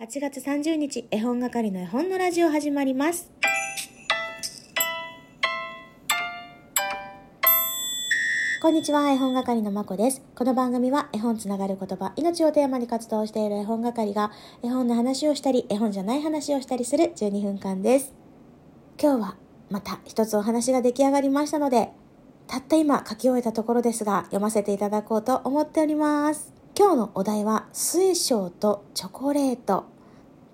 8月30日、絵本係の絵本のラジオ始まります。こんにちは、絵本係のまこです。この番組は絵本つながる言葉、命をテーマに活動している絵本係が絵本の話をしたり、絵本じゃない話をしたりする12分間です。今日はまた一つお話が出来上がりましたので、たった今書き終えたところですが、読ませていただこうと思っております。今日のお題は、水晶とチョコレート。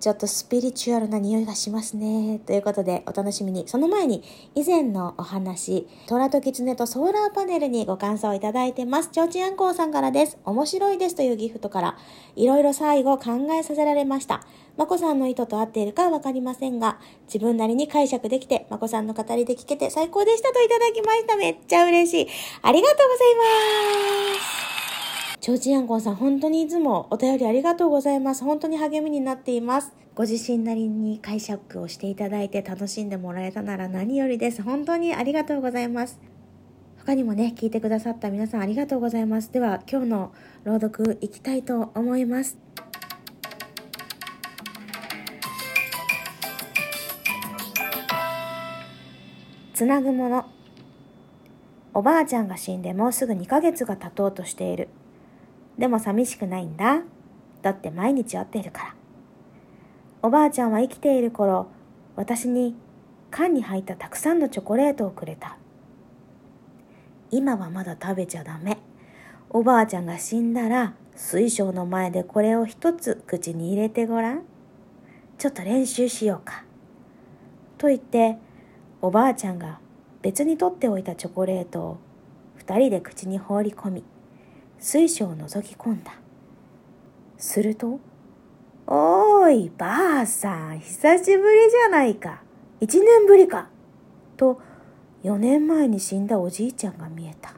ちょっとスピリチュアルな匂いがしますね。ということで、お楽しみに。その前に、以前のお話、虎と狐とソーラーパネルにご感想いただいてます。ちょうちんあんこうさんからです。面白いですというギフトから、いろいろ最後考えさせられました。まこさんの意図と合っているかはわかりませんが、自分なりに解釈できて、まこさんの語りで聞けて最高でしたといただきました。めっちゃ嬉しい。ありがとうございます。ちょうちんあんこんさん、本当にいつもお便りありがとうございます。本当に励みになっています。ご自身なりに解釈をしていただいて楽しんでもらえたなら何よりです。本当にありがとうございます。他にもね、聞いてくださった皆さんありがとうございます。では、今日の朗読いきたいと思います。つなぐもの。おばあちゃんが死んでもうすぐ2ヶ月が経とうとしている。でも寂しくないんだ。だって毎日会っているから。おばあちゃんは生きている頃、私に缶に入ったたくさんのチョコレートをくれた。今はまだ食べちゃダメ。おばあちゃんが死んだら、水晶の前でこれを一つ口に入れてごらん。ちょっと練習しようか。と言って、おばあちゃんが別に取っておいたチョコレートを二人で口に放り込み、水晶を覗き込んだ。すると、おーい、ばあさん、久しぶりじゃないか。一年ぶりか。と、四年前に死んだおじいちゃんが見えた。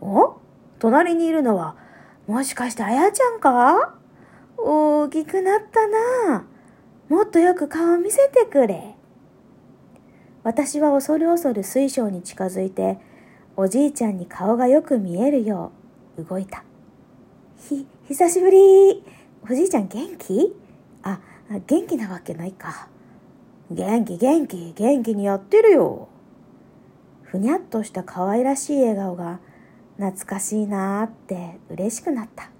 お？隣にいるのは、もしかしてあやちゃんか？大きくなったな。もっとよく顔見せてくれ。私は恐る恐る水晶に近づいて、おじいちゃんに顔がよく見えるよう動いた。ひ、久しぶり。おじいちゃん元気？あ、元気なわけないか。元気元気、元気にやってるよ。ふにゃっとした可愛らしい笑顔が懐かしいなーって嬉しくなった。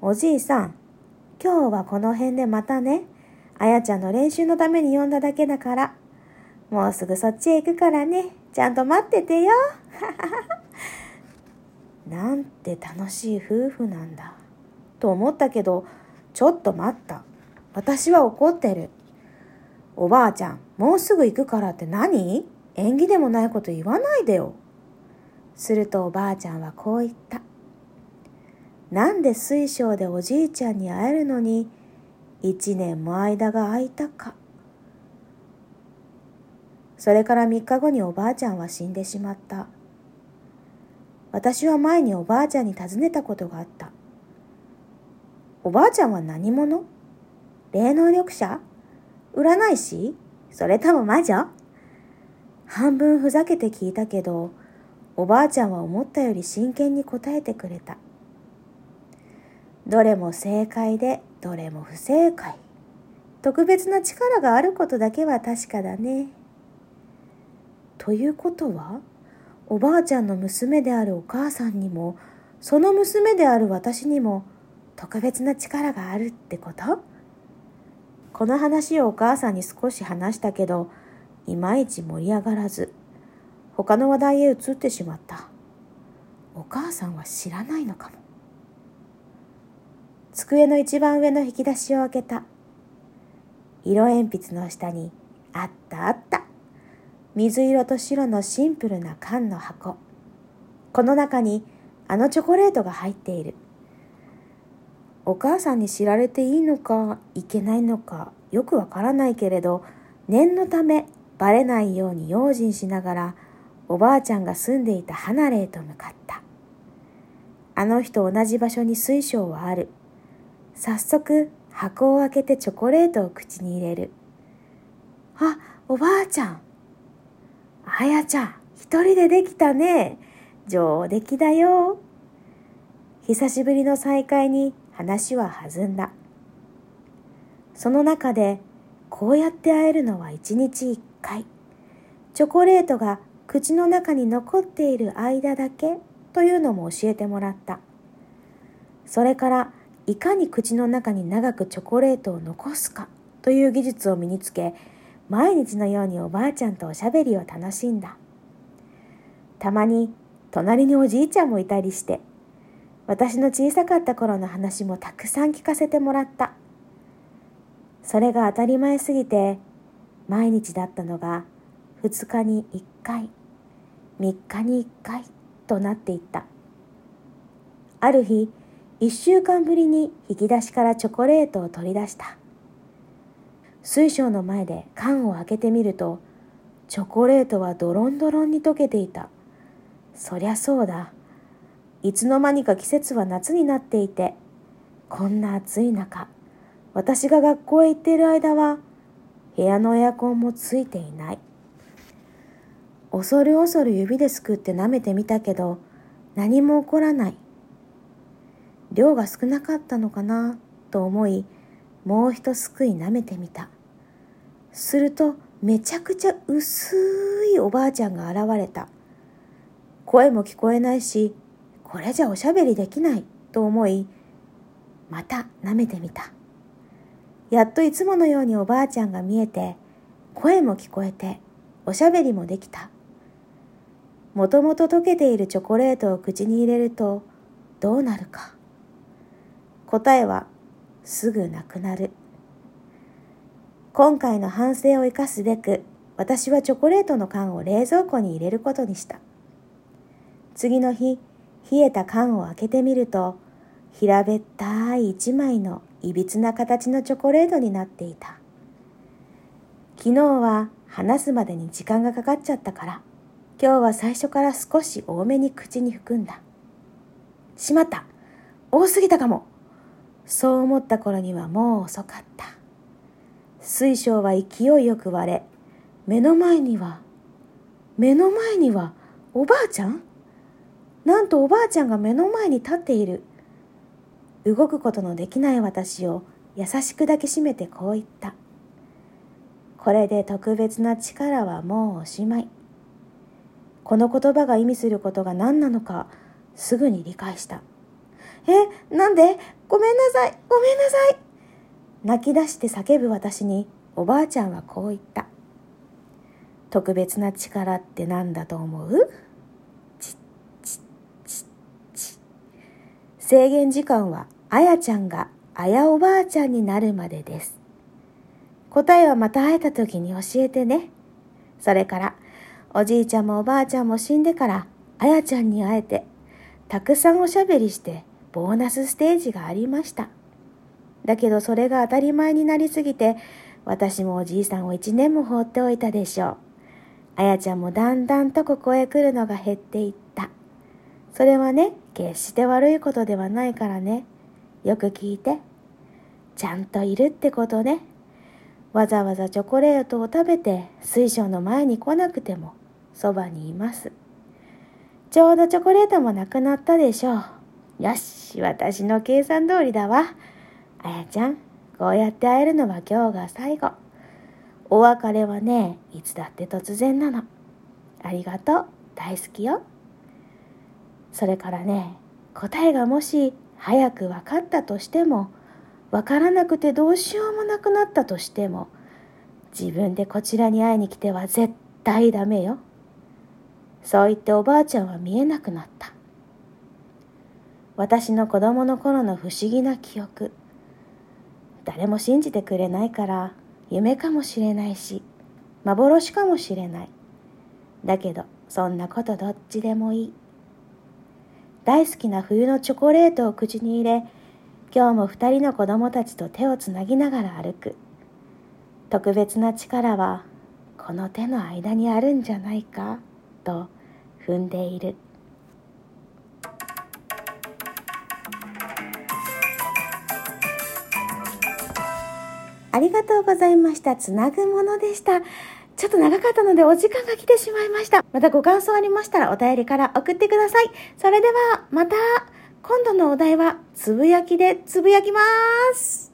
おじいさん、今日はこの辺でまたね。あやちゃんの練習のために呼んだだけだから。もうすぐそっちへ行くからね。ちゃんと待っててよ。なんて楽しい夫婦なんだ。と思ったけど、ちょっと待った。私は怒ってる。おばあちゃん、もうすぐ行くからって何？縁起でもないこと言わないでよ。するとおばあちゃんはこう言った。なんで水晶でおじいちゃんに会えるのに、一年も間が空いたか。それから3日後におばあちゃんは死んでしまった。私は前におばあちゃんに尋ねたことがあった。おばあちゃんは何者？霊能力者？占い師？それとも魔女？半分ふざけて聞いたけど、おばあちゃんは思ったより真剣に答えてくれた。どれも正解で、どれも不正解。特別な力があることだけは確かだね。ということは、おばあちゃんの娘であるお母さんにも、その娘である私にも、特別な力があるってこと？この話をお母さんに少し話したけど、いまいち盛り上がらず、他の話題へ移ってしまった。お母さんは知らないのかも。机の一番上の引き出しを開けた。色鉛筆の下に、あったあった。水色と白のシンプルな缶の箱。この中にあのチョコレートが入っている。お母さんに知られていいのかいけないのかよくわからないけれど、念のためバレないように用心しながらおばあちゃんが住んでいた離れへと向かった。あの日と同じ場所に水晶はある。早速箱を開けてチョコレートを口に入れる。あ、おばあちゃん。あやちゃん、一人でできたね。上出来だよ。久しぶりの再会に話は弾んだ。その中でこうやって会えるのは一日一回。チョコレートが口の中に残っている間だけというのも教えてもらった。それからいかに口の中に長くチョコレートを残すかという技術を身につけ、毎日のようにおばあちゃんとおしゃべりを楽しんだ。たまに隣におじいちゃんもいたりして、私の小さかった頃の話もたくさん聞かせてもらった。それが当たり前すぎて、毎日だったのが2日に1回、3日に1回となっていった。ある日、1週間ぶりに引き出しからチョコレートを取り出した。水晶の前で缶を開けてみると、チョコレートはドロンドロンに溶けていた。そりゃそうだ。いつの間にか季節は夏になっていて、こんな暑い中、私が学校へ行っている間は、部屋のエアコンもついていない。恐る恐る指ですくって舐めてみたけど、何も起こらない。量が少なかったのかなと思い、もう一すくい舐めてみた。すると、めちゃくちゃ薄いおばあちゃんが現れた。声も聞こえないし、これじゃおしゃべりできないと思い、また舐めてみた。やっといつものようにおばあちゃんが見えて、声も聞こえて、おしゃべりもできた。もともと溶けているチョコレートを口に入れると、どうなるか。答えは、すぐなくなる。今回の反省を生かすべく、私はチョコレートの缶を冷蔵庫に入れることにした。次の日、冷えた缶を開けてみると、平べったい一枚のいびつな形のチョコレートになっていた。昨日は話すまでに時間がかかっちゃったから、今日は最初から少し多めに口に含んだ。しまった多すぎたかもそう思った頃にはもう遅かった。水晶は勢いよく割れ、目の前には、目の前にはおばあちゃん？なんとおばあちゃんが目の前に立っている。動くことのできない私を優しく抱きしめてこう言った。これで特別な力はもうおしまい。この言葉が意味することが何なのかすぐに理解した。え、なんで？ごめんなさい、ごめんなさい。泣き出して叫ぶ私におばあちゃんはこう言った。特別な力って何だと思う？制限時間はあやちゃんがあやおばあちゃんになるまでです。答えはまた会えた時に教えてね。それから、おじいちゃんもおばあちゃんも死んでから、あやちゃんに会えて、たくさんおしゃべりして、ボーナスステージがありました。だけどそれが当たり前になりすぎて、私もおじいさんを一年も放っておいたでしょう。あやちゃんもだんだんとここへ来るのが減っていった。それはね、決して悪いことではないからね。よく聞いて。ちゃんといるってことね。わざわざチョコレートを食べて水晶の前に来なくてもそばにいます。ちょうどチョコレートもなくなったでしょう。よし、私の計算通りだわ。あやちゃん、こうやって会えるのは今日が最後。お別れはね、いつだって突然なの。ありがとう。大好きよ。それからね、答えがもし早く分かったとしても、分からなくてどうしようもなくなったとしても、自分でこちらに会いに来ては絶対ダメよ。そう言っておばあちゃんは見えなくなった。私の子供の頃の不思議な記憶。誰も信じてくれないから夢かもしれないし、幻かもしれない。だけど、そんなことどっちでもいい。大好きな冬のチョコレートを口に入れ、今日も二人の子供たちと手をつなぎながら歩く。特別な力はこの手の間にあるんじゃないかと踏んでいる。ありがとうございました。つなぐものでした。ちょっと長かったのでお時間が来てしまいました。またご感想ありましたらお便りから送ってください。それではまた今度のお題はつぶやきでつぶやきまーす。